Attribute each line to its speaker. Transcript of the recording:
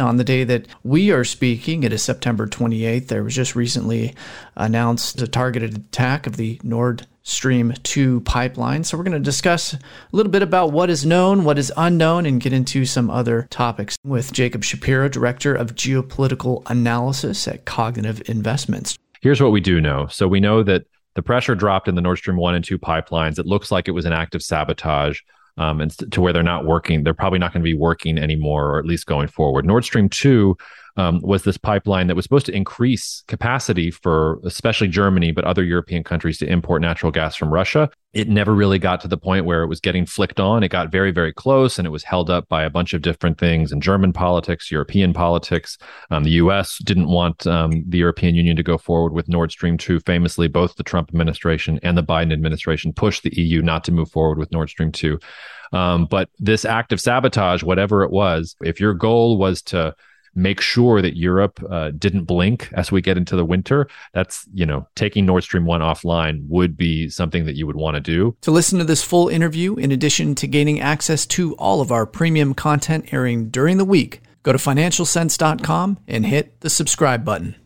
Speaker 1: On the day that we are speaking, it is September 28th. There was just recently announced a targeted attack of the Nord Stream 2 pipeline. So, we're going to discuss a little bit about what is known, what is unknown, and get into some other topics with Jacob Shapiro, Director of Geopolitical Analysis at Cognitive Investments.
Speaker 2: Here's what we do know. So, we know that the pressure dropped in the Nord Stream 1 and 2 pipelines. It looks like it was an act of sabotage um, and to where they're not working. They're probably not going to be working anymore, or at least going forward. Nord Stream 2 um, was this pipeline that was supposed to increase capacity for especially Germany, but other European countries to import natural gas from Russia. It never really got to the point where it was getting flicked on. It got very, very close and it was held up by a bunch of different things in German politics, European politics. Um, the US didn't want um, the European Union to go forward with Nord Stream 2. Famously, both the Trump administration and the Biden administration pushed the EU not to move forward with Nord Stream 2. Um, but this act of sabotage, whatever it was, if your goal was to make sure that Europe uh, didn't blink as we get into the winter. That's, you know, taking Nord Stream 1 offline would be something that you would want to do.
Speaker 1: To listen to this full interview, in addition to gaining access to all of our premium content airing during the week, go to financialsense.com and hit the subscribe button.